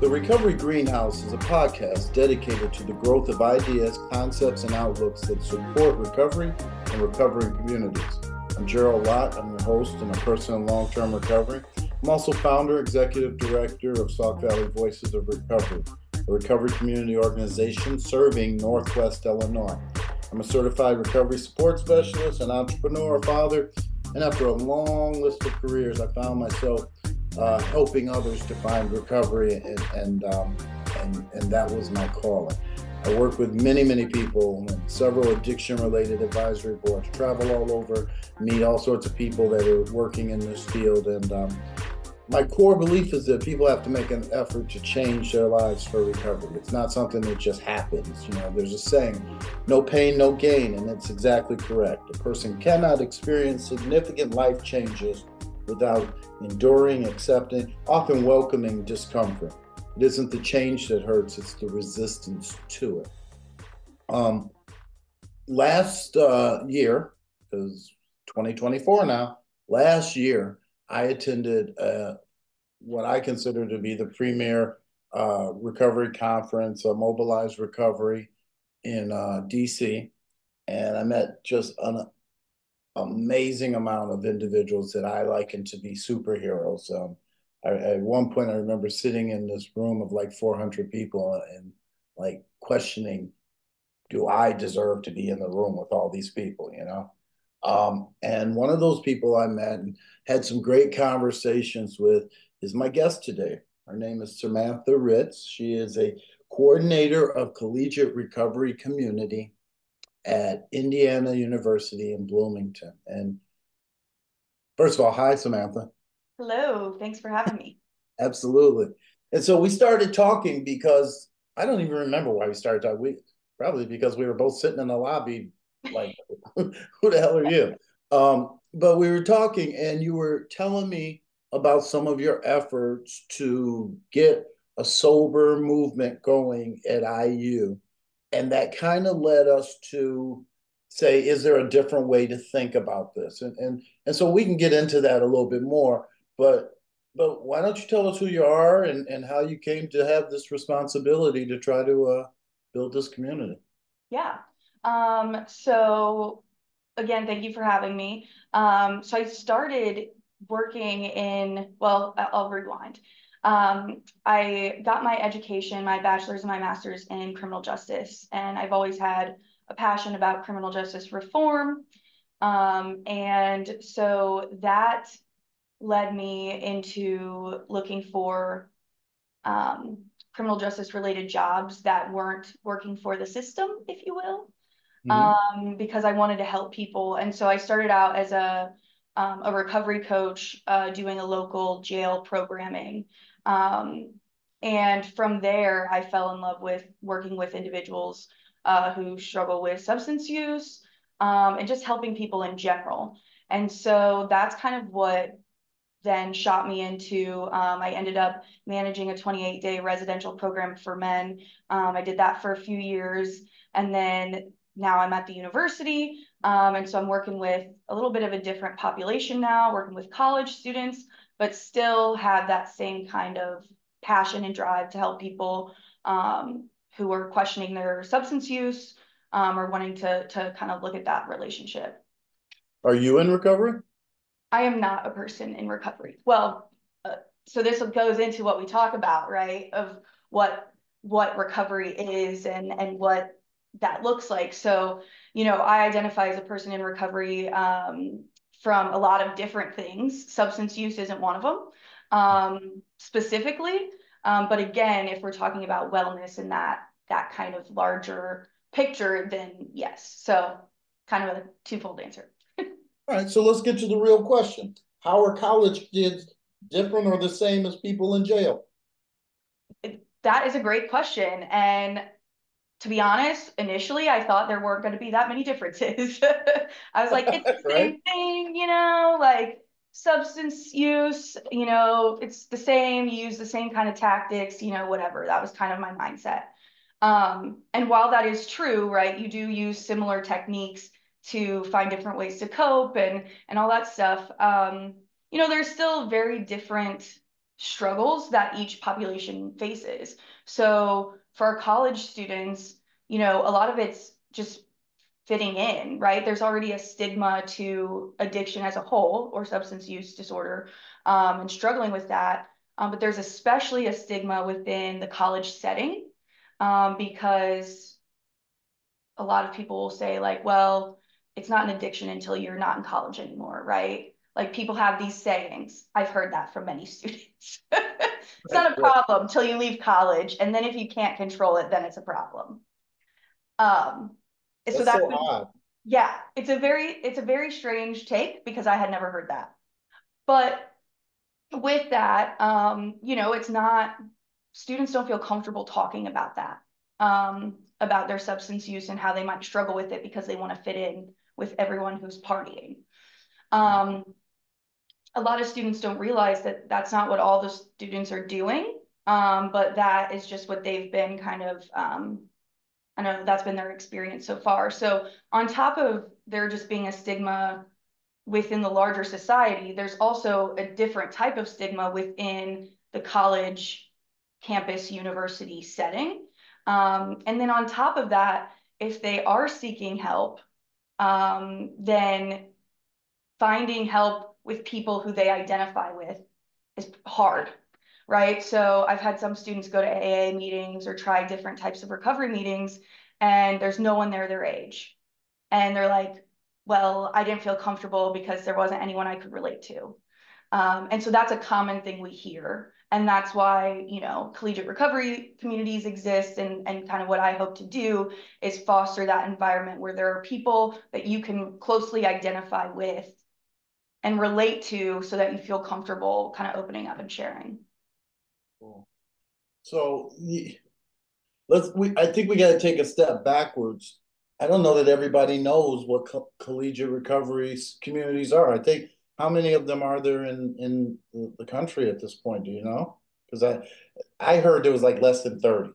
The Recovery Greenhouse is a podcast dedicated to the growth of ideas, concepts, and outlooks that support recovery and recovering communities. I'm Gerald Lott. I'm your host and a person in long term recovery. I'm also founder, executive director of Sauk Valley Voices of Recovery, a recovery community organization serving Northwest Illinois. I'm a certified recovery support specialist, an entrepreneur, father, and after a long list of careers, I found myself uh, helping others to find recovery, and and, um, and and that was my calling. I work with many, many people and several addiction-related advisory boards. Travel all over, meet all sorts of people that are working in this field, and um, my core belief is that people have to make an effort to change their lives for recovery. It's not something that just happens. You know, there's a saying, no pain, no gain, and it's exactly correct. A person cannot experience significant life changes without enduring, accepting, often welcoming discomfort. It isn't the change that hurts, it's the resistance to it. Um, last uh, year, because 2024 now, last year, I attended uh, what I consider to be the premier uh, recovery conference, uh, Mobilize Recovery in uh, DC. And I met just an amazing amount of individuals that I liken to be superheroes. Um, I, at one point, I remember sitting in this room of like 400 people and like questioning, do I deserve to be in the room with all these people, you know? Um, and one of those people I met and had some great conversations with is my guest today. Her name is Samantha Reitz. She is a coordinator of collegiate recovery community at Indiana University in Bloomington. And first of all, hi, Samantha. Hello. Thanks for having me. Absolutely. And so we started talking because I don't even remember why we started talking. We probably because we were both sitting in the lobby, like, who the hell are you? Um, but we were talking, and you were telling me about some of your efforts to get a sober movement going at IU and that kind of led us to say is there a different way to think about this? And and and so we can get into that a little bit more but but why don't you tell us who you are and and how you came to have this responsibility to try to uh, build this community? Yeah. Um so again thank you for having me. Um so i started working in well i'll rewind um, I got my education, my bachelor's and my master's in criminal justice, and I've always had a passion about criminal justice reform. Um, and so that led me into looking for um, criminal justice related jobs that weren't working for the system, if you will, mm-hmm. um, because I wanted to help people. And so I started out as a um, a recovery coach uh, doing a local jail programming. Um, and from there, I fell in love with working with individuals uh, who struggle with substance use um, and just helping people in general. And so that's kind of what then shot me into um, i ended up managing a 28 day residential program for men um, i did that for a few years and then now i'm at the university um, and so I'm working with a little bit of a different population now, working with college students, but still have that same kind of passion and drive to help people um, who are questioning their substance use um, or wanting to, to kind of look at that relationship. Are you in recovery? I am not a person in recovery. Well, uh, so this goes into what we talk about, right? Of what what recovery is and and what that looks like. So, you know, I identify as a person in recovery um, from a lot of different things. Substance use isn't one of them um, specifically. Um, but again, if we're talking about wellness and that that kind of larger picture, then yes. So kind of a twofold answer. All right, so let's get to the real question. How are college kids different or the same as people in jail? That is a great question. And to be honest, initially I thought there weren't going to be that many differences. I was like, it's the right? same thing, you know, like substance use, you know, it's the same, you use the same kind of tactics, you know, whatever. That was kind of my mindset. Um, and while that is true, right, you do use similar techniques to find different ways to cope and and all that stuff. Um, you know, there's still very different struggles that each population faces. So for our college students, you know, a lot of it's just fitting in, right? There's already a stigma to addiction as a whole or substance use disorder um, and struggling with that. Um, but there's especially a stigma within the college setting um, because a lot of people will say, like, well, it's not an addiction until you're not in college anymore, right? Like people have these sayings. I've heard that from many students. it's not a problem until you leave college. And then if you can't control it, then it's a problem. Um, so that's so odd. Yeah, it's a very it's a very strange take because I had never heard that. But with that, um, you know, it's not students don't feel comfortable talking about that, um, about their substance use and how they might struggle with it because they want to fit in with everyone who's partying. Um, a lot of students don't realize that that's not what all the students are doing, um, but that is just what they've been kind of, um, I know that's been their experience so far. So on top of there just being a stigma within the larger society, there's also a different type of stigma within the college, campus, university setting. Um, and then on top of that, if they are seeking help, um, then finding help with people who they identify with is hard, right? So I've had some students go to AA meetings or try different types of recovery meetings, and there's no one there their age. And they're like, well, I didn't feel comfortable because there wasn't anyone I could relate to. Um, and so that's a common thing we hear. And that's why, you know, collegiate recovery communities exist. And, and kind of what I hope to do is foster that environment where there are people that you can closely identify with and relate to so that you feel comfortable kind of opening up and sharing. Cool. So let's we I think we got to take a step backwards. I don't know that everybody knows what co collegiate recovery communities are. I think how many of them are there in in the country at this point? Do you know? Because I I heard there was like less than thirty.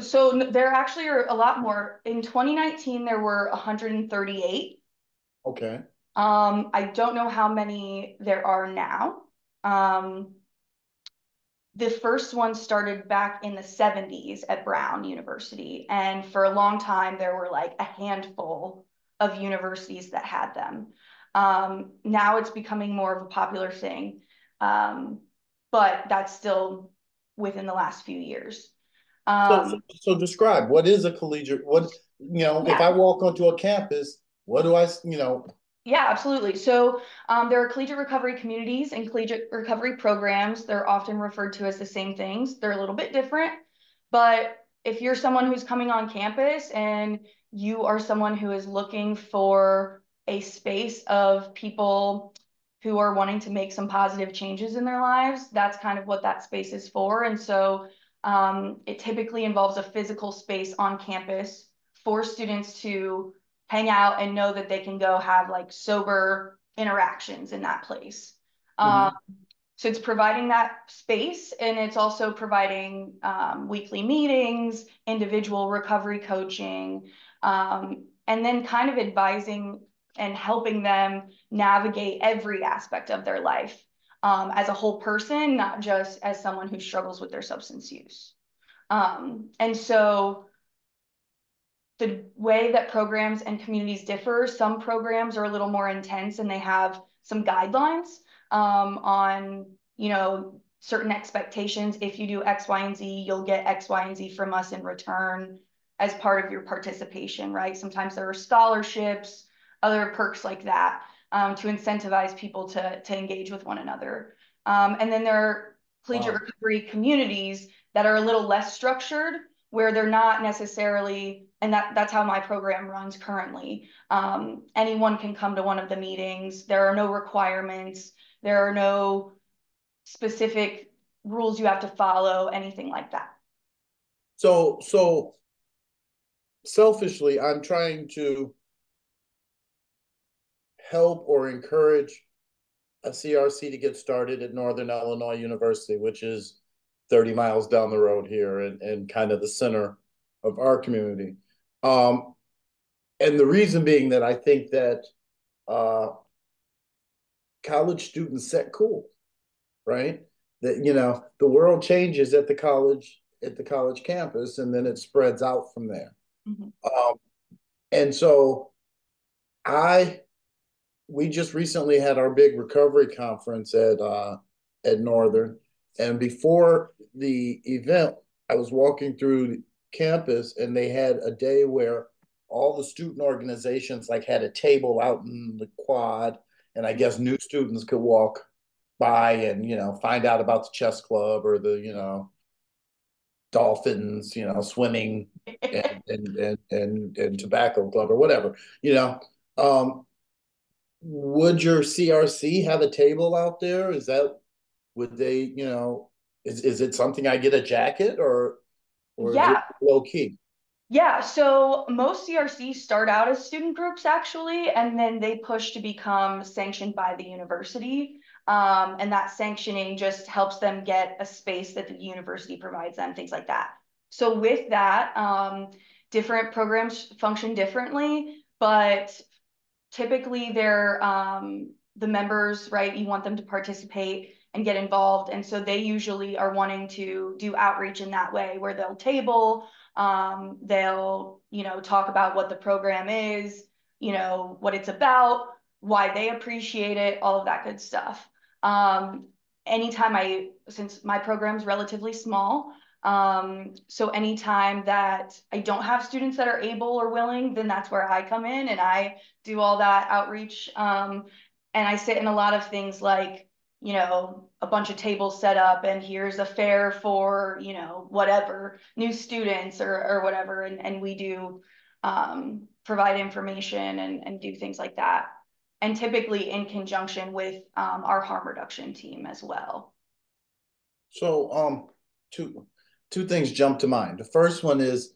So there actually are a lot more. In 2019, there were 138. Okay. Um, I don't know how many there are now. Um, the first one started back in the 70s at Brown University. And for a long time, there were like a handful of universities that had them. Um, now it's becoming more of a popular thing, um, but that's still within the last few years. Um, so, so, describe what is a collegiate? What you know, yeah. if I walk onto a campus, what do I, you know? Yeah, absolutely. So um, there are collegiate recovery communities and collegiate recovery programs. They're often referred to as the same things. They're a little bit different, but if you're someone who's coming on campus and you are someone who is looking for a space of people who are wanting to make some positive changes in their lives, that's kind of what that space is for. And so um, it typically involves a physical space on campus for students to hang out and know that they can go have like sober interactions in that place. Mm-hmm. Um, so it's providing that space and it's also providing um, weekly meetings, individual recovery coaching, um, and then kind of advising and helping them navigate every aspect of their life um, as a whole person, not just as someone who struggles with their substance use. Um, and so the way that programs and communities differ, some programs are a little more intense and they have some guidelines um, on, you know, certain expectations. If you do X, Y, and Z, you'll get X, Y, and Z from us in return as part of your participation, right? Sometimes there are scholarships, other perks like that um, to incentivize people to, to engage with one another. Um, and then there are collegiate wow. recovery communities that are a little less structured where they're not necessarily and that that's how my program runs currently. Um, anyone can come to one of the meetings. There are no requirements. There are no specific rules you have to follow anything like that. So so selfishly i'm trying to help or encourage a crc to get started at northern illinois university which is 30 miles down the road here and, and kind of the center of our community. Um, and the reason being that I think that uh, college students set cool, right? that you know the world changes at the college at the college campus and then it spreads out from there mm-hmm. um, and so i we just recently had our big recovery conference at uh, at northern and before the event i was walking through campus and they had a day where all the student organizations like had a table out in the quad and i guess new students could walk by and you know find out about the chess club or the you know dolphins you know swimming and and, and and, and tobacco club or whatever you know? Um would your crc have a table out there? Is that would they you know is, is it something i get a jacket or or yeah low key yeah, so most CRCs start out as student groups actually, and then they push to become sanctioned by the university. Um, and that sanctioning just helps them get a space that the university provides them, things like that. So with that, um, different programs function differently, but typically they're um, the members, right? You want them to participate and get involved. And so they usually are wanting to do outreach in that way where they'll table, um, they'll, you know, talk about what the program is, you know, what it's about, why they appreciate it, all of that good stuff. Um, anytime I, since my program's relatively small, um, so anytime that I don't have students that are able or willing, then that's where I come in and I do all that outreach. Um, and I sit in a lot of things like, you know, a bunch of tables set up and here's a fair for, you know, whatever, new students or, or whatever. And, and we do um, provide information and, and do things like that and typically in conjunction with um, our harm reduction team as well. So, um, two two things jump to mind. The first one is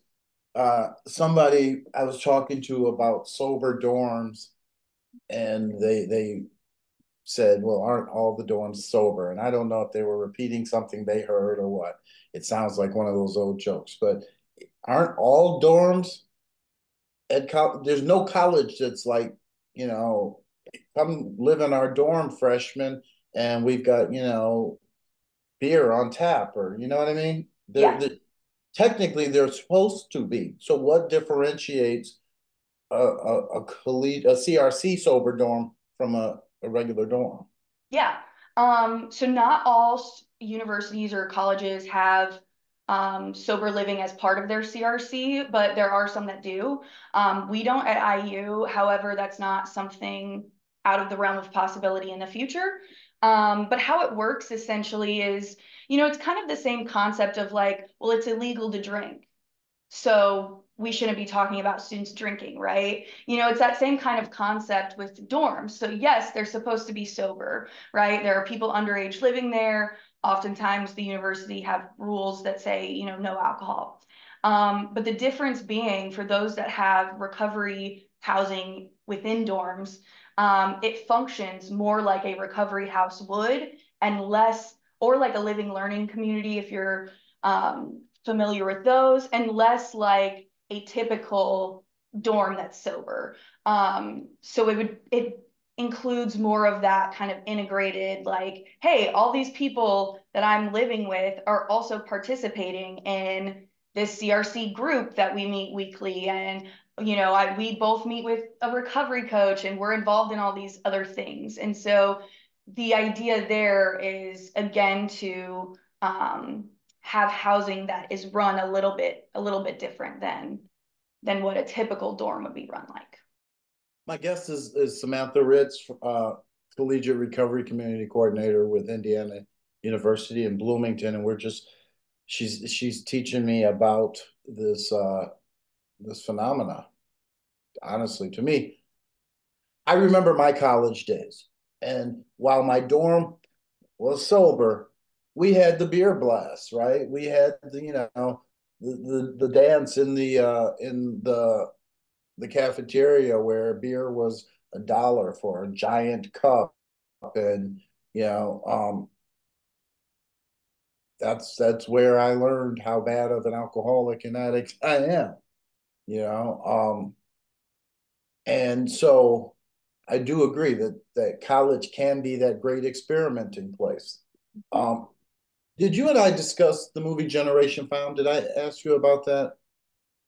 uh, somebody I was talking to about sober dorms, and they they said, "Well, aren't all the dorms sober?" And I don't know if they were repeating something they heard or what. It sounds like one of those old jokes, but aren't all dorms at co- there's no college that's like you know come live in our dorm, freshmen, and we've got you know beer on tap, or you know what I mean. They're, yeah. They're, technically, they're supposed to be. So, what differentiates a a, a, collegiate, a CRC sober dorm from a, a regular dorm? Yeah. Um, so not all universities or colleges have um, sober living as part of their CRC, but there are some that do. Um, we don't at IU. However, that's not something out of the realm of possibility in the future. Um, but how it works essentially is, you know, it's kind of the same concept of like, well, it's illegal to drink. So we shouldn't be talking about students drinking, right? You know, it's that same kind of concept with dorms. So yes, they're supposed to be sober, right? There are people underage living there. Oftentimes the university have rules that say, you know, no alcohol. Um, but the difference being for those that have recovery housing within dorms, um, it functions more like a recovery house would and less, or like a living learning community if you're um, familiar with those, and less like a typical dorm that's sober. Um, so it would, it includes more of that kind of integrated, like, hey, all these people that I'm living with are also participating in this CRC group that we meet weekly and you know, I we both meet with a recovery coach and we're involved in all these other things. And so the idea there is again to um, have housing that is run a little bit a little bit different than than what a typical dorm would be run like. My guest is, is Samantha Reitz, uh, collegiate recovery community coordinator with Indiana University in Bloomington, and we're just she's she's teaching me about this uh, this phenomena. Honestly, to me, I remember my college days, and while my dorm was sober, we had the beer blast, right? We had the, you know the, the, the dance in the uh, in the the cafeteria where beer was a dollar for a giant cup, and you know um, that's that's where I learned how bad of an alcoholic and addict I am you know um and so i do agree that that college can be that great experimenting place um Did you and I discuss the movie Generation Found? Did I ask you about that?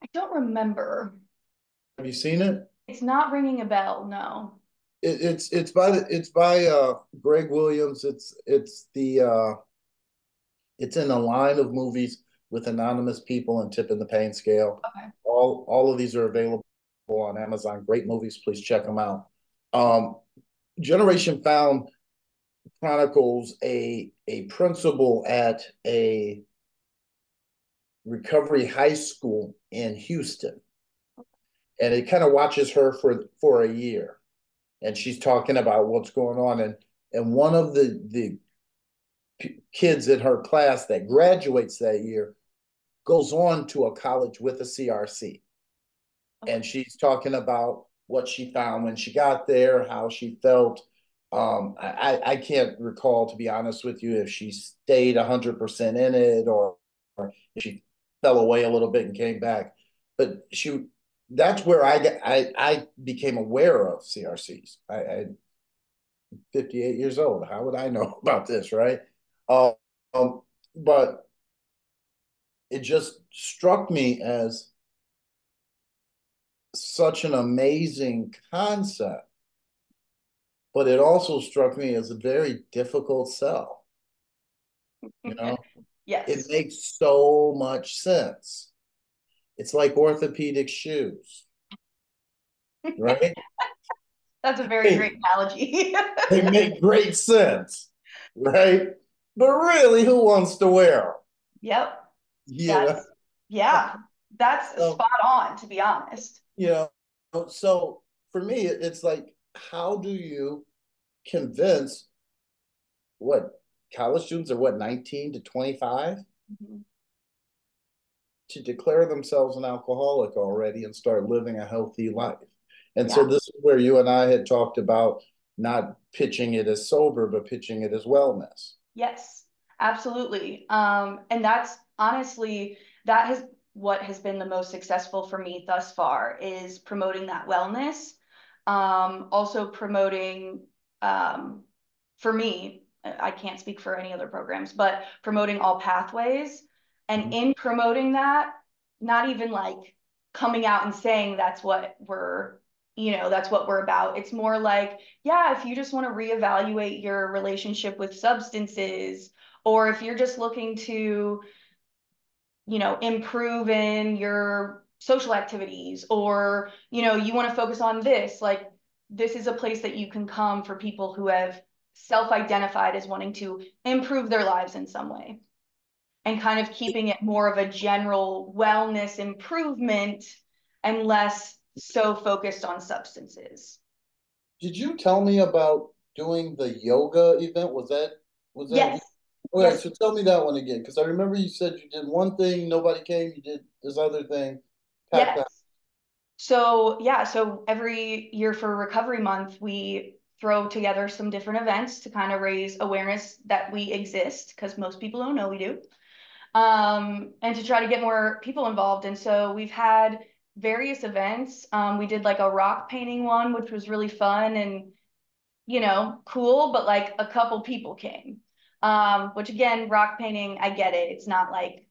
I don't remember. Have you seen it? It's not ringing a bell, no. It, it's it's by the, it's by uh, Greg Williams. It's it's the uh, it's in a line of movies with anonymous people and Tipping the Pain Scale. Okay. All all of these are available on Amazon. Great movies. Please check them out. Um, Generation Found chronicles a a principal at a recovery high school in Houston. And it kind of watches her for for a year. And she's talking about what's going on and and one of the the kids in her class that graduates that year goes on to a college with a CRC. And she's talking about what she found when she got there, how she felt. Um, I, I can't recall, to be honest with you, if she stayed 100% in it or, or if she fell away a little bit and came back. But she, that's where I, I, I became aware of CRCs. I, I 58 years old. How would I know about this, right? Um, but it just struck me as such an amazing concept, but it also struck me as a very difficult sell. You know, yes, it makes so much sense. It's like orthopedic shoes, right? That's a very great analogy. they make great sense, right? But really, who wants to wear them? Yep. Yeah. That's, yeah. That's so, spot on, to be honest. Yeah. You know, so for me, it's like, how do you convince what college students are what 19 to 25 mm-hmm. to declare themselves an alcoholic already and start living a healthy life? And yeah. so this is where you and I had talked about not pitching it as sober, but pitching it as wellness. Yes, absolutely. Um, and that's honestly, that has what has been the most successful for me thus far is promoting that wellness. Um, also promoting, um, for me, I can't speak for any other programs, but promoting all pathways. And mm-hmm. in promoting that, not even like coming out and saying that's what we're you know that's what we're about it's more like yeah if you just want to reevaluate your relationship with substances or if you're just looking to you know improve in your social activities or you know you want to focus on this like this is a place that you can come for people who have self-identified as wanting to improve their lives in some way and kind of keeping it more of a general wellness improvement and less so focused on substances. Did you tell me about doing the yoga event? Was that was that? Yes. Okay, yes. so tell me that one again, because I remember you said you did one thing, nobody came. You did this other thing. Yes. So yeah, so every year for Recovery Month, we throw together some different events to kind of raise awareness that we exist, because most people don't know we do, um, and to try to get more people involved. And so we've had various events. Um, we did like a rock painting one, which was really fun and, you know, cool, but like a couple people came. Um, which again, rock painting, I get it. It's not like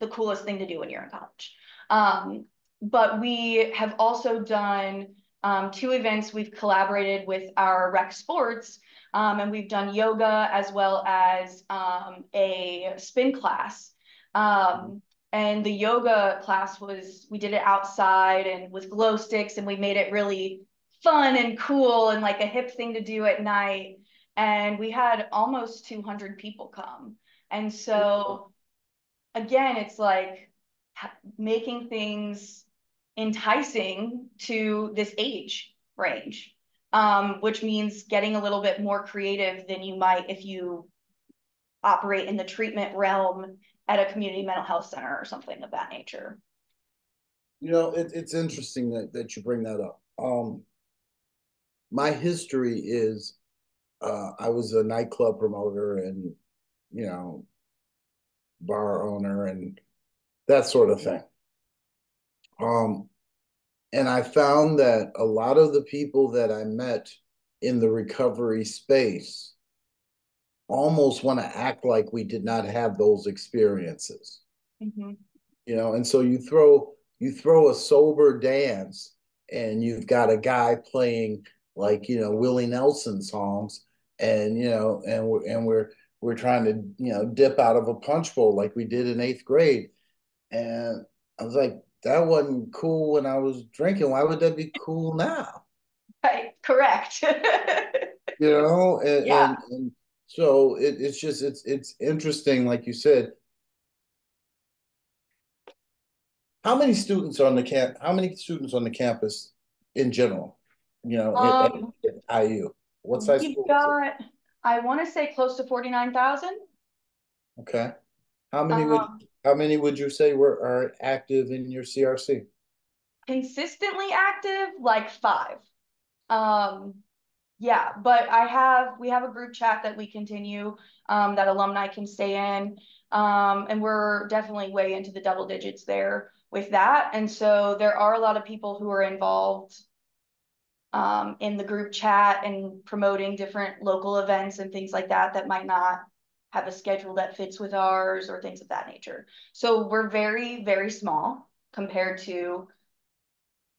the coolest thing to do when you're in college. Um, but we have also done um, two events. We've collaborated with our rec sports um, and we've done yoga as well as um, a spin class. Um, and the yoga class was we did it outside and with glow sticks and we made it really fun and cool and like a hip thing to do at night and we had almost 200 people come and so again it's like making things enticing to this age range um, which means getting a little bit more creative than you might if you operate in the treatment realm at a community mental health center or something of that nature. You know, it, it's interesting that, that you bring that up. Um, my history is uh, I was a nightclub promoter and, you know, bar owner and that sort of thing. Um, and I found that a lot of the people that I met in the recovery space almost want to act like we did not have those experiences. Mm-hmm. You know, and so you throw you throw a sober dance and you've got a guy playing like, you know, Willie Nelson songs and you know, and we're and we're we're trying to, you know, dip out of a punch bowl like we did in eighth grade. And I was like, that wasn't cool when I was drinking. Why would that be cool now? Right, correct. you know, and, yeah. and, and so it, it's just it's it's interesting, like you said. How many students on the camp? How many students on the campus in general? You know, um, at, at IU. What size? We've got, I want to say, close to forty nine thousand. Okay. How many um, would how many would you say were are active in your CRC? Consistently active, like five. Um, yeah, but I have we have a group chat that we continue um, that alumni can stay in, um, and we're definitely way into the double digits there with that. And so there are a lot of people who are involved um, in the group chat and promoting different local events and things like that that might not have a schedule that fits with ours or things of that nature. So we're very very small compared to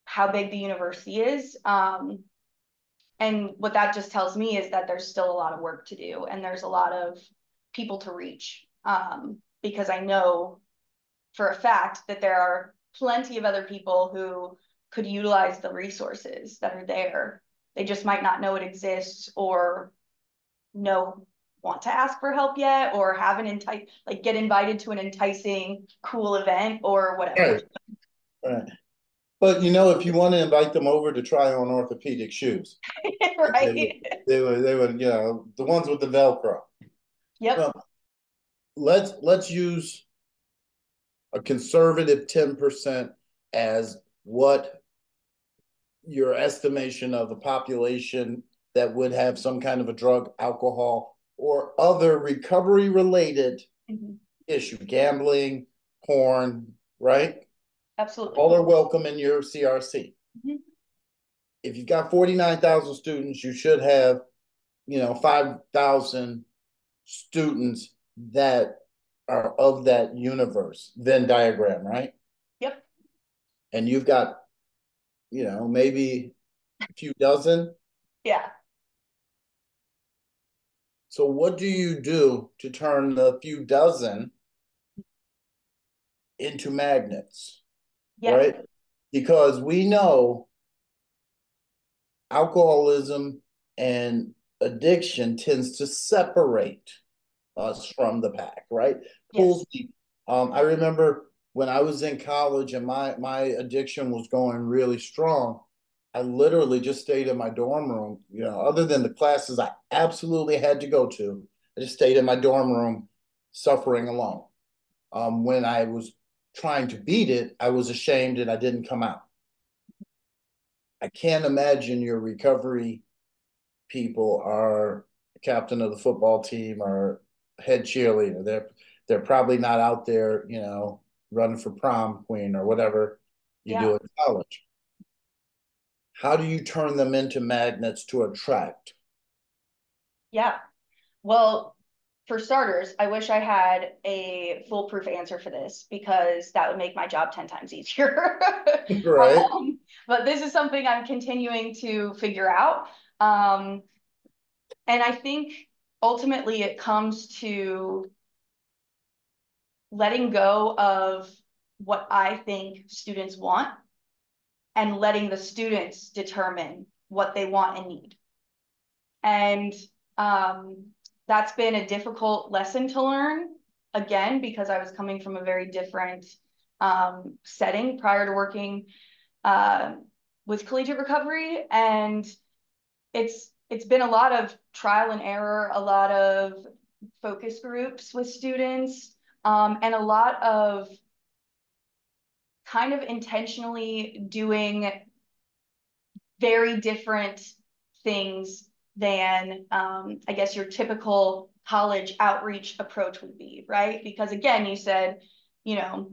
how big the university is. Um, and what that just tells me is that there's still a lot of work to do and there's a lot of people to reach um, because I know for a fact that there are plenty of other people who could utilize the resources that are there. They just might not know it exists or know want to ask for help yet or have an entice like get invited to an enticing cool event or whatever. Right. right. But you know, if you want to invite them over to try on orthopedic shoes, right? They, they would, they would, you know, the ones with the Velcro. Yep. Let's let's use a conservative ten percent as what your estimation of the population that would have some kind of a drug, alcohol, or other recovery related mm-hmm. issue, gambling, porn, right? Absolutely. All are welcome in your CRC. Mm-hmm. If you've got 49,000 students, you should have, you know, 5,000 students that are of that universe, Venn diagram, right? Yep. And you've got, you know, maybe a few dozen. Yeah. So what do you do to turn the few dozen into magnets? yeah. right? Because we know alcoholism and addiction tends to separate us from the pack, right? Pulls yes. me. Um, I remember when I was in college and my my addiction was going really strong. I literally just stayed in my dorm room. You know, other than the classes I absolutely had to go to, I just stayed in my dorm room, suffering alone. Um, when I was trying to beat it, I was ashamed and I didn't come out. I can't imagine your recovery people are captain of the football team or head cheerleader. They're they're probably not out there, you know, running for prom queen or whatever you yeah. do in college. How do you turn them into magnets to attract? Yeah. Well, for starters, I wish I had a foolproof answer for this because that would make my job 10 times easier. right. Um, but this is something I'm continuing to figure out. Um, and I think ultimately it comes to letting go of what I think students want and letting the students determine what they want and need. And um, that's been a difficult lesson to learn again because I was coming from a very different um, setting prior to working uh, with collegiate recovery, and it's it's been a lot of trial and error, a lot of focus groups with students, um, and a lot of kind of intentionally doing very different things than um, I guess your typical college outreach approach would be, right? Because again, you said, you know,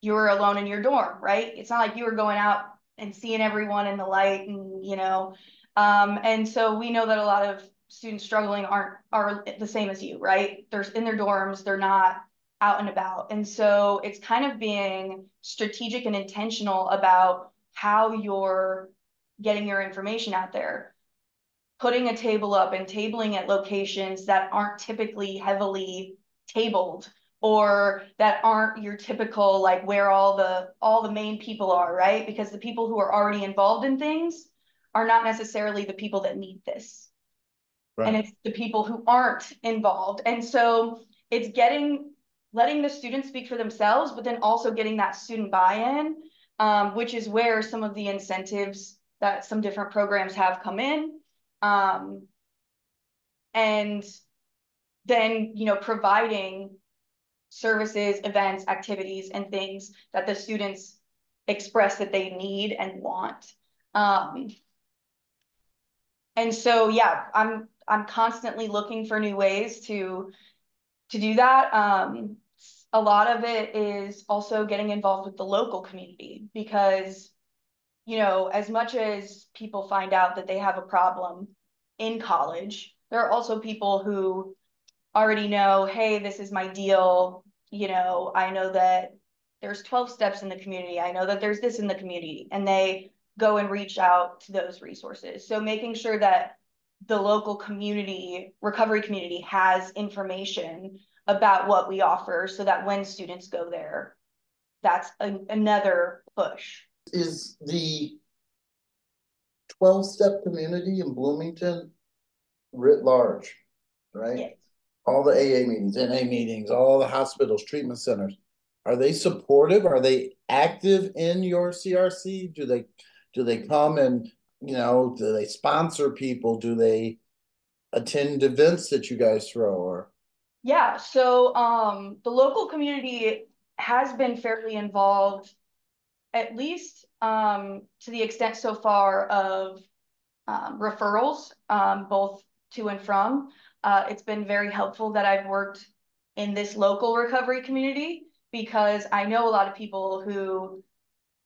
you were alone in your dorm, right? It's not like you were going out and seeing everyone in the light and, you know, um, and so we know that a lot of students struggling aren't are the same as you, right? They're in their dorms, they're not out and about. And so it's kind of being strategic and intentional about how you're getting your information out there. Putting a table up and tabling at locations that aren't typically heavily tabled or that aren't your typical like where all the all the main people are, right? Because the people who are already involved in things are not necessarily the people that need this. Right. And it's the people who aren't involved. And so it's getting letting the students speak for themselves, but then also getting that student buy-in, um, which is where some of the incentives that some different programs have come in. Um, and then, you know, providing services, events, activities, and things that the students express that they need and want. Um, and so, yeah, I'm I'm constantly looking for new ways to to do that. Um, a lot of it is also getting involved with the local community because, you know, as much as people find out that they have a problem in college, there are also people who already know, hey, this is my deal. You know, I know that there's 12 steps in the community. I know that there's this in the community, and they go and reach out to those resources. So making sure that the local community, recovery community has information about what we offer so that when students go there, that's a, another push. Is the 12 step community in Bloomington writ large, right? Yes. All the AA meetings, NA meetings, all the hospitals, treatment centers, are they supportive? Are they active in your CRC? Do they do they come and you know do they sponsor people? Do they attend events that you guys throw or yeah, so um, the local community has been fairly involved, at least um, to the extent so far of um, referrals, um, both to and from. Uh, it's been very helpful that I've worked in this local recovery community because I know a lot of people who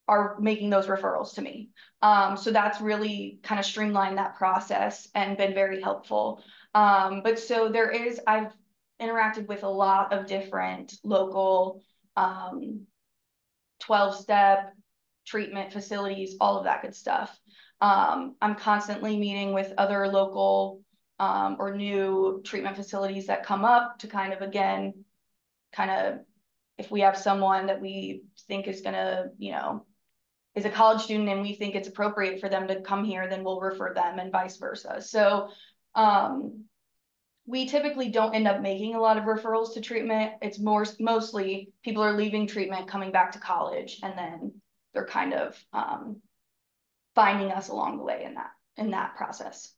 are making those referrals to me. Um, so that's really kind of streamlined that process and been very helpful. Um, but so there is, I've interacted with a lot of different local um, 12 step treatment facilities, all of that good stuff. Um, I'm constantly meeting with other local um, or new treatment facilities that come up to kind of, again, kind of, if we have someone that we think is going to, you know, is a college student and we think it's appropriate for them to come here, then we'll refer them and vice versa. So um, we typically don't end up making a lot of referrals to treatment. It's more mostly people are leaving treatment, coming back to college, and then they're kind of um, finding us along the way in that in that process.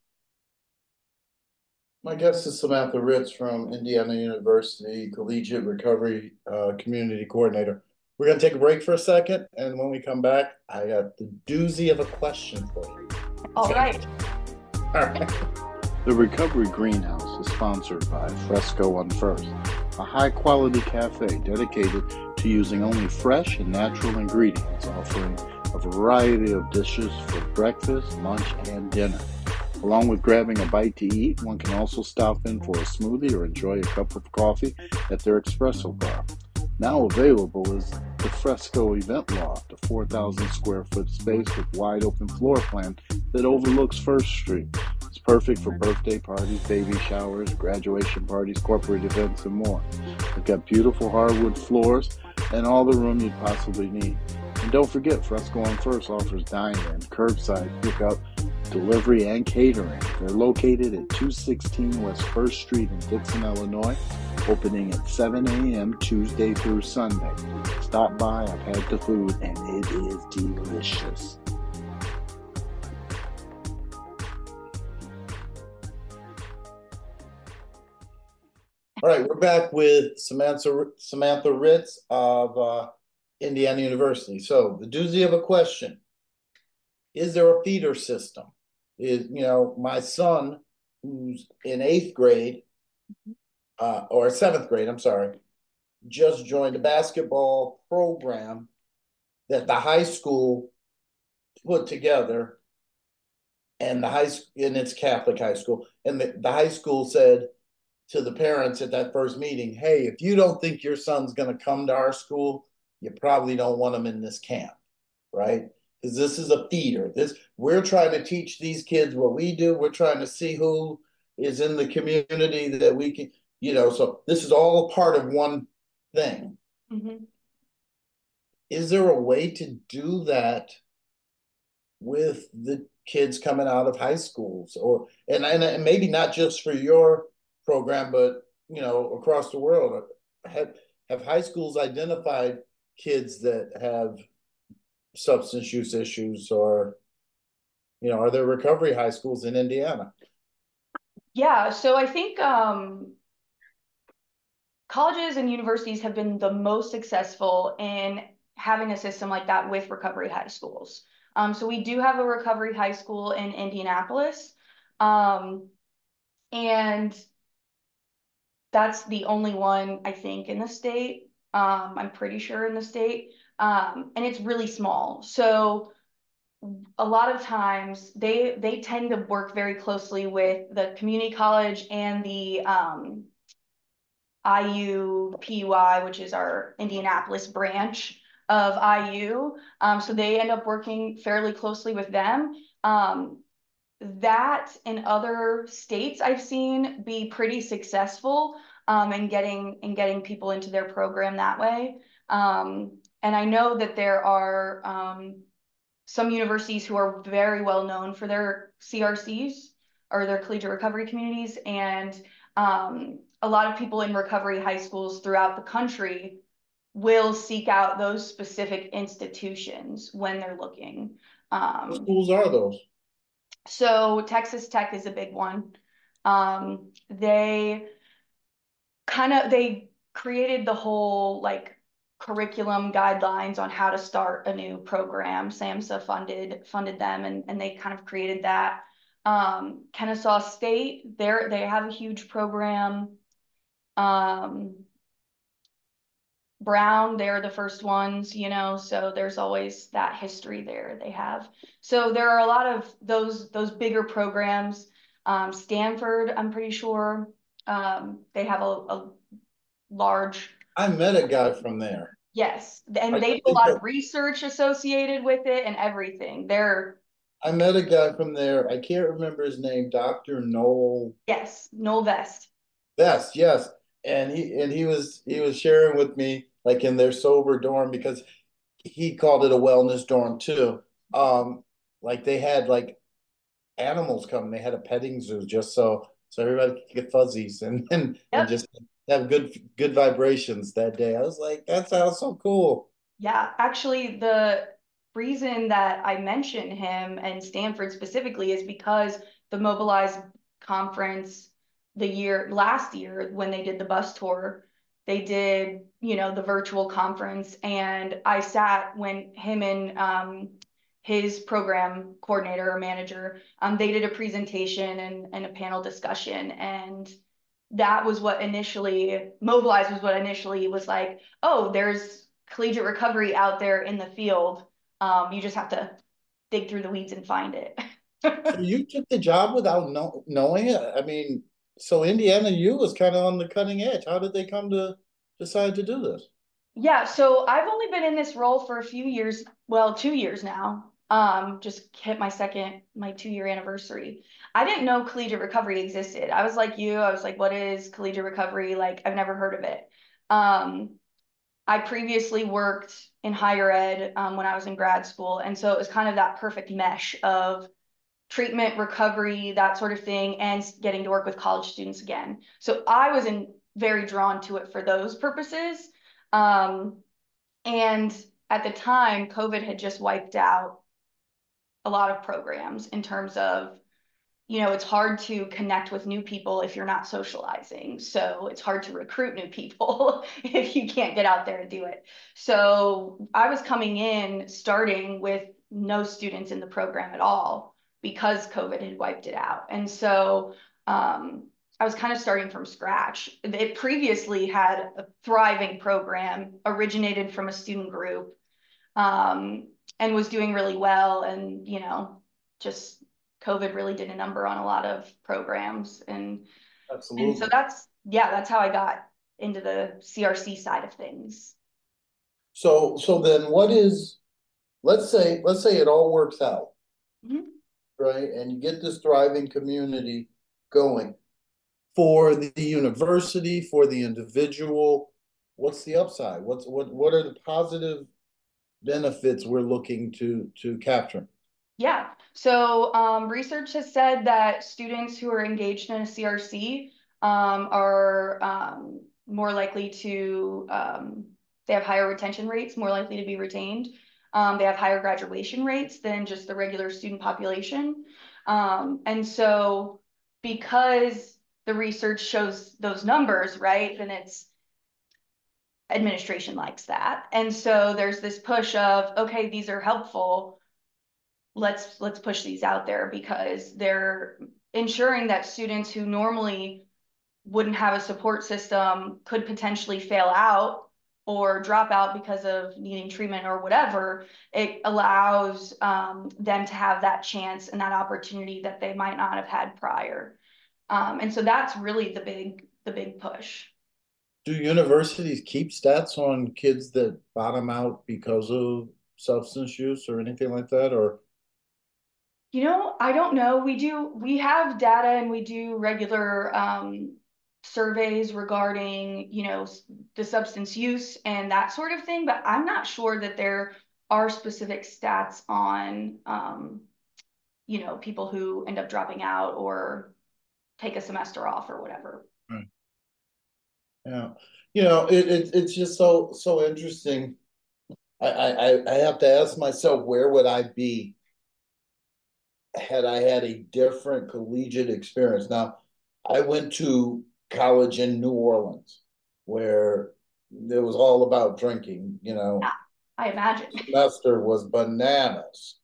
My guest is Samantha Reitz from Indiana University Collegiate Recovery uh, Community Coordinator. We're going to take a break for a second, and when we come back, I got the doozy of a question for you. All right. All right. The Recovery Greenhouse is sponsored by Fresco on First, a high quality cafe dedicated to using only fresh and natural ingredients, offering a variety of dishes for breakfast, lunch, and dinner. Along with grabbing a bite to eat, one can also stop in for a smoothie or enjoy a cup of coffee at their espresso bar. Now available is the Fresco Event Loft, a 4,000 square foot space with wide open floor plan that overlooks First Street. It's perfect for birthday parties, baby showers, graduation parties, corporate events, and more. They've got beautiful hardwood floors and all the room you'd possibly need. And don't forget, Fresco on First offers dine-in, curbside pickup, delivery, and catering. They're located at 216 West First Street in Dixon, Illinois, opening at 7 a.m. Tuesday through Sunday. Stop by, I've had the food, and it is delicious. All right, we're back with Samantha Samantha Reitz of uh, Indiana University. So the doozy of a question: Is there a feeder system? Is you know my son, who's in eighth grade, uh, or seventh grade? I'm sorry, just joined a basketball program that the high school put together and the high school, and it's Catholic high school, and the, the high school said to the parents at that first meeting, hey, if you don't think your son's going to come to our school, you probably don't want him in this camp, right? Because this is a feeder. This we're trying to teach these kids what we do. We're trying to see who is in the community that we can, you know. So this is all a part of one thing. Mm-hmm. Is there a way to do that with the kids coming out of high schools, or and and maybe not just for your program, but you know across the world? Have have high schools identified kids that have substance use issues, or you know, are there recovery high schools in Indiana? Yeah, so I think um, colleges and universities have been the most successful in having a system like that with recovery high schools. Um, so we do have a recovery high school in Indianapolis. Um, and that's the only one I think in the state. Um, I'm pretty sure in the state. Um, and it's really small. So a lot of times they they tend to work very closely with the community college and the um, IU PUI, which is our Indianapolis branch of IU. Um, so they end up working fairly closely with them. Um, that in other states I've seen be pretty successful um, in getting in getting people into their program that way. Um, and I know that there are um, some universities who are very well known for their CRCs or their collegiate recovery communities. And um, a lot of people in recovery high schools throughout the country will seek out those specific institutions when they're looking. Um, what schools are those? So Texas Tech is a big one. Um, they kind of they created the whole like curriculum guidelines on how to start a new program. SAMHSA funded funded them and, and they kind of created that. Um, Kennesaw State, they they have a huge program. Um, Brown, they're the first ones, you know, so there's always that history there they have. So there are a lot of those those bigger programs. Um, Stanford, I'm pretty sure, um, they have a, a large I met a guy from there. Yes, and they do a lot of research associated with it and everything. They're. I met a guy from there. I can't remember his name. Doctor Noel. Yes, Noel Vest. Vest, yes, and he and he was he was sharing with me like in their sober dorm because he called it a wellness dorm too. Um, like they had like animals come. They had a petting zoo just so so everybody could get fuzzies and and, yep. and just have good good vibrations that day. I was like, that sounds so cool. Yeah, actually, the reason that I mention him and Stanford specifically is because the Mobilize conference the year last year when they did the bus tour, they did you know the virtual conference, and I sat when him and um, his program coordinator or manager, um, they did a presentation and, and a panel discussion and that was what initially mobilized was what initially was like oh there's collegiate recovery out there in the field. Um, you just have to dig through the weeds and find it. So you took the job without know, knowing it? I mean so indiana u was kind of on the cutting edge. How did they come to decide to do this? Yeah so i've only been in this role for a few years well two years now um, just hit my second, my two year anniversary. I didn't know collegiate recovery existed. I was like you, I was like, what is collegiate recovery? Like, I've never heard of it. Um, I previously worked in higher ed um, when I was in grad school. And so it was kind of that perfect mesh of treatment, recovery, that sort of thing, and getting to work with college students again. So I was in very drawn to it for those purposes. Um, and at the time, COVID had just wiped out a lot of programs in terms of you know it's hard to connect with new people if you're not socializing. So it's hard to recruit new people if you can't get out there and do it. So i was coming in starting with no students in the program at all because covid had wiped it out. And so um, i was kind of starting from scratch. It previously had a thriving program originated from a student group. Um, and was doing really well and you know just COVID really did a number on a lot of programs and, Absolutely. and so that's, yeah, that's how I got into the CRC side of things. So, so then what is, let's say, let's say it all works out. Mhm. Right, and you get this thriving community going. For the university, for the individual, what's the upside? What's, what, what are the positive benefits we're looking to, to capture? Yeah, so um, research has said that students who are engaged in a CRC um, are um, more likely to, um, they have higher retention rates, more likely to be retained. Um, they have higher graduation rates than just the regular student population. Um, and so because the research shows those numbers, right, then it's administration likes that. And so there's this push of, okay, these are helpful. Let's let's push these out there because they're ensuring that students who normally wouldn't have a support system could potentially fail out or drop out because of needing treatment or whatever, it allows um, them to have that chance and that opportunity that they might not have had prior. Um, and so that's really the big the big push. Do universities keep stats on kids that bottom out because of substance use or anything like that, or? You know, I don't know. We do, we have data and we do regular um, surveys regarding, you know, the substance use and that sort of thing, but I'm not sure that there are specific stats on, um, you know, people who end up dropping out or take a semester off or whatever. Yeah, you know, it, it it's just so so interesting. I, I I have to ask myself, where would I be had I had a different collegiate experience? Now, I went to college in New Orleans, where it was all about drinking, you know. Yeah, I imagine. Semester was bananas.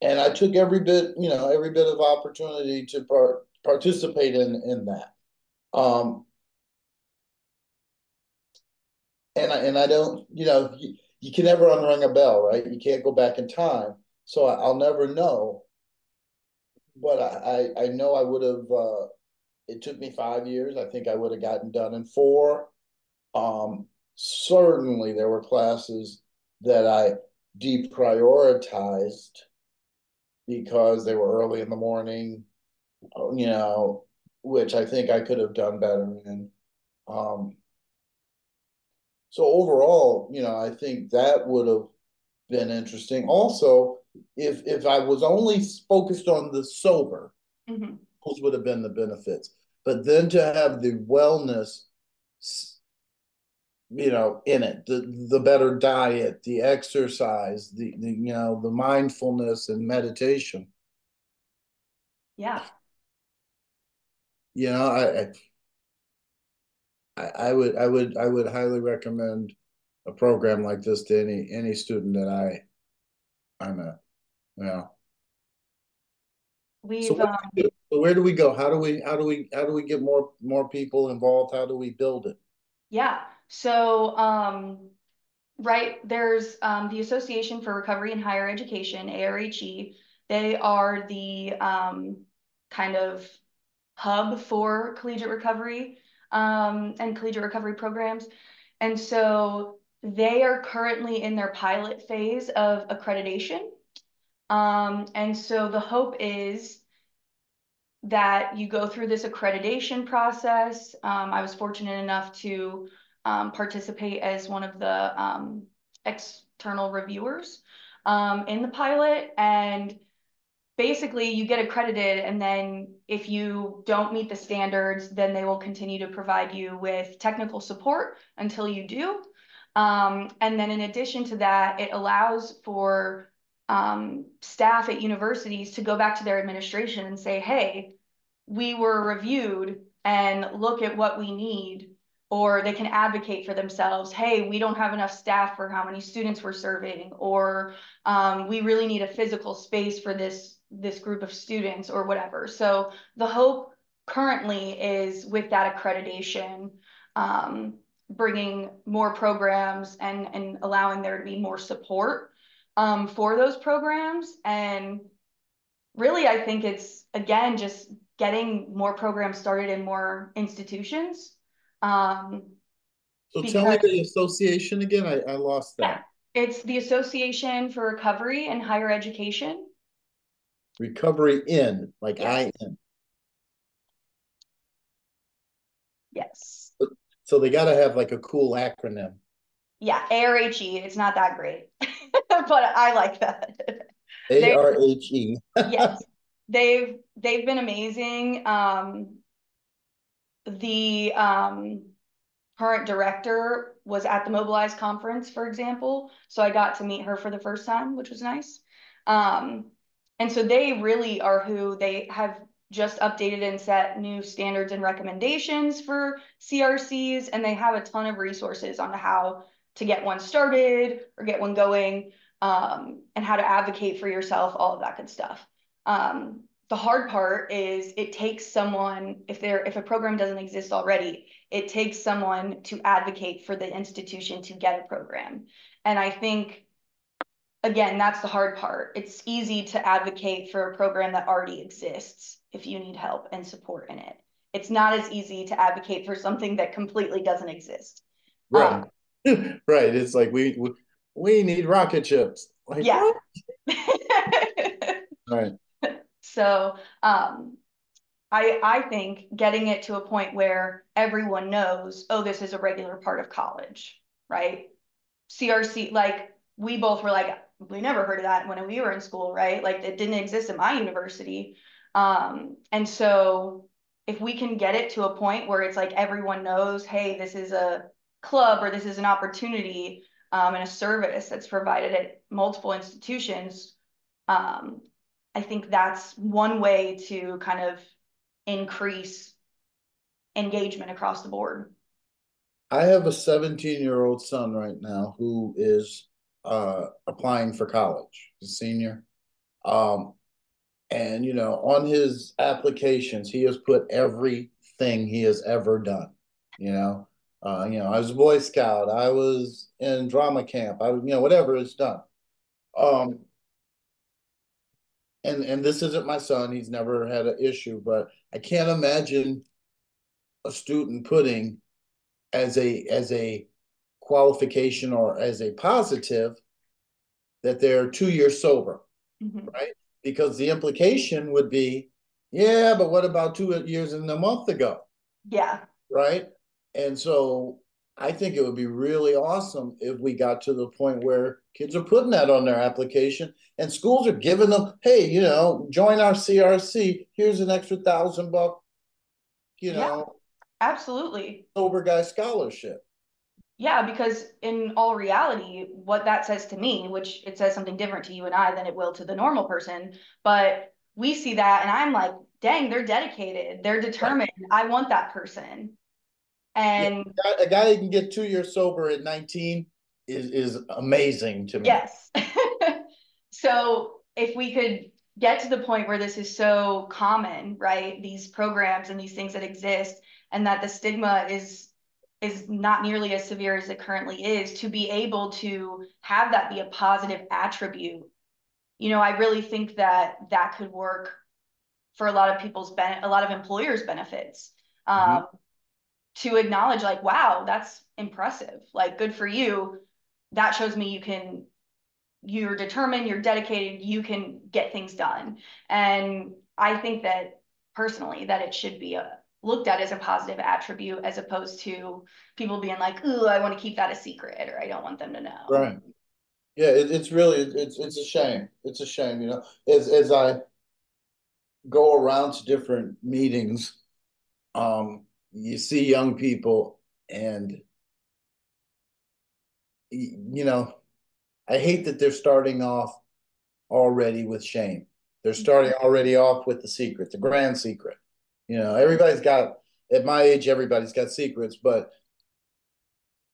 And I took every bit, you know, every bit of opportunity to par- participate in in that. Um, and I, and I don't, you know, you, you can never unring a bell, right? You can't go back in time. So I, will never know. But I, I, I know I would have, uh, it took me five years. I think I would have gotten done in four. Um, certainly there were classes that I deprioritized because they were early in the morning, you know, which I think I could have done better in. Um, so overall, you know, I think that would have been interesting. Also, if if I was only focused on the sober, Mhm. those would have been the benefits. But then to have the wellness, you know, in it, the the better diet, the exercise, the, the you know, the mindfulness and meditation. Yeah. You know, I, I I, I would I would I would highly recommend a program like this to any any student that I I'm a yeah. We've So, um, so where do we go? How do we how do we how do we get more more people involved? How do we build it? yeah. So um, right there's um, the Association for Recovery in Higher Education, ARHE. They are the um, kind of hub for collegiate recovery um, and collegiate recovery programs. And so they are currently in their pilot phase of accreditation. Um, and so the hope is that you go through this accreditation process. Um, I was fortunate enough to um, participate as one of the um, external reviewers um, in the pilot. And basically you get accredited and then if you don't meet the standards, then they will continue to provide you with technical support until you do. Um, and then in addition to that, it allows for um, staff at universities to go back to their administration and say, hey, we were reviewed and look at what we need or they can advocate for themselves hey we don't have enough staff for how many students we're serving or um, we really need a physical space for this this group of students or whatever. So the hope currently is with that accreditation, um, bringing more programs and, and allowing there to be more support um, for those programs. And really, I think it's again just getting more programs started in more institutions. Um, so tell me the association again. I, I lost that. Yeah, it's the Association for Recovery and Higher Education. Recovery in, like yes. I in. Yes. So they got to have like a cool acronym. Yeah, ARHE. It's not that great, but I like that. ARHE. yes, they've they've been amazing. Um, the um, current director was at the Mobilize conference, for example, so I got to meet her for the first time, which was nice. Um, and so they really are who they have just updated and set new standards and recommendations for CRCs, and they have a ton of resources on how to get one started or get one going, um, and how to advocate for yourself, all of that good stuff. Um, the hard part is it takes someone if there if a program doesn't exist already it takes someone to advocate for the institution to get a program and i think again that's the hard part. It's easy to advocate for a program that already exists if you need help and support in it. It's not as easy to advocate for something that completely doesn't exist. Right. Um, right. It's like we, we we need rocket ships. Like yeah. right. So um, I I think getting it to a point where everyone knows, oh, this is a regular part of college, right? CRC, like we both were like, we never heard of that when we were in school, right? Like it didn't exist at my university. Um, and so if we can get it to a point where it's like everyone knows, hey, this is a club or this is an opportunity um, and a service that's provided at multiple institutions, um, I think that's one way to kind of increase engagement across the board. I have a 17 year old son right now who is uh, applying for college, senior. Um, and, you know, on his applications, he has put everything he has ever done. You know, uh, you know, I was a Boy Scout, I was in drama camp, I was, you know, whatever it's done. Um, and and this isn't my son he's never had an issue but i can't imagine a student putting as a as a qualification or as a positive that they're two years sober mm-hmm. right because the implication would be yeah but what about two years and a month ago yeah right and so I think it would be really awesome if we got to the point where kids are putting that on their application and schools are giving them, hey, you know, join our CRC. Here's an extra thousand buck, you know. Yeah, absolutely. Sober guy scholarship. Yeah, because in all reality, what that says to me, which it says something different to you and I than it will to the normal person, but we see that and I'm like, dang, they're dedicated, they're determined. I want that person. And yeah, a guy that can get two years sober at 19 is is amazing to me. Yes. so if we could get to the point where this is so common, right? These programs and these things that exist, and that the stigma is is not nearly as severe as it currently is, to be able to have that be a positive attribute. You know, I really think that that could work for a lot of people's ben- a lot of employers' benefits. Mm-hmm. Um, to acknowledge like wow that's impressive like good for you that shows me you can you're determined you're dedicated you can get things done and i think that personally that it should be a, looked at as a positive attribute as opposed to people being like ooh i want to keep that a secret or i don't want them to know. Right. Yeah it, it's really it's it's a shame. It's a shame you know? As as i go around to different meetings um you see young people and you know i hate that they're starting off already with shame. They're starting already off with the secret the grand secret you know everybody's got at my age everybody's got secrets but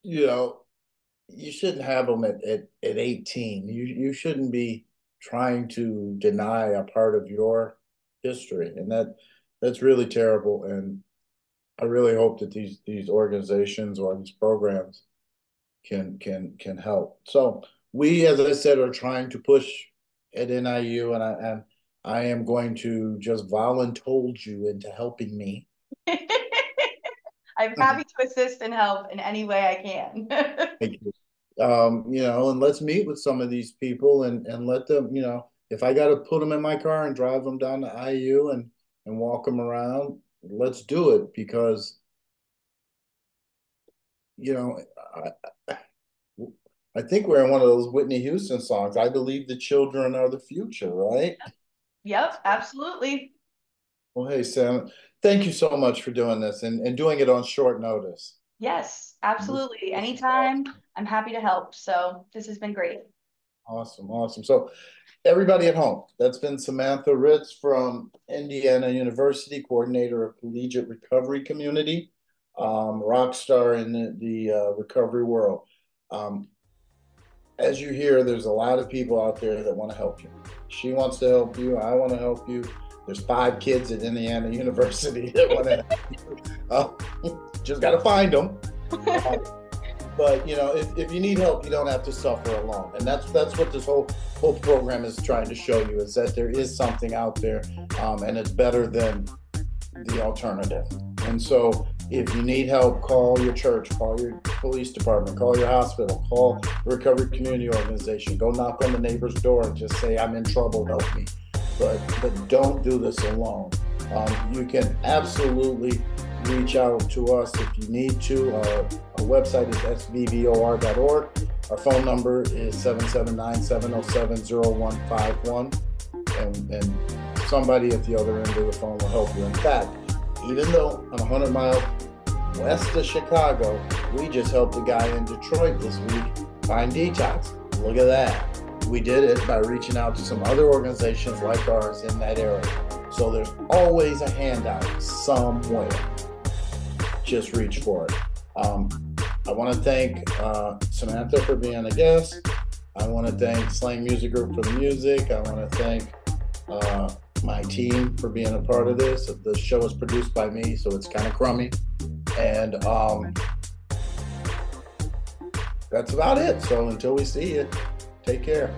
you know you shouldn't have them at, at, at 18 you you shouldn't be trying to deny a part of your history and that that's really terrible and I really hope that these these organizations or these programs can can can help. So we, as I said, are trying to push at NIU, and I and I am going to just voluntold you into helping me. I'm happy to assist and help in any way I can. Thank you. Um, you know, and let's meet with some of these people and and let them, you know, if I got to put them in my car and drive them down to IU and and walk them around, let's do it because you know, I, I think we're in one of those Whitney Houston songs. I believe the children are the future, right? Yep, absolutely. Well, hey, Sam, thank you so much for doing this and, and doing it on short notice. Yes, absolutely. Anytime, I'm happy to help. So this has been great. Awesome, awesome. So everybody at home, that's been Samantha Reitz from Indiana University, coordinator of collegiate recovery community, um, rock star in the, the uh, recovery world. Um, as you hear, there's a lot of people out there that want to help you. She wants to help you. I want to help you. There's five kids at Indiana University that want to help you. Uh, just got to find them. but you know, if, if you need help, you don't have to suffer alone. And that's that's what this whole whole program is trying to show you is that there is something out there, um, and it's better than the alternative. And so if you need help, call your church, call your police department, call your hospital, call the recovery community organization. Go knock on the neighbor's door and just say, I'm in trouble, help me. But, but don't do this alone. Um, you can absolutely reach out to us if you need to. Our, our website is svvor.org. Our phone number is 779 707 0151. And, and somebody at the other end of the phone will help you. In fact, even though I'm 100 miles west of Chicago, we just helped a guy in Detroit this week find detox. Look at that. We did it by reaching out to some other organizations like ours in that area. So there's always a handout somewhere. Just reach for it. Um, I want to thank uh, Samantha for being a guest. I want to thank Slang Music Group for the music. I want to thank uh, my team for being a part of this. The show is produced by me, so it's kind of crummy. And um, that's about it. So until we see you, take care.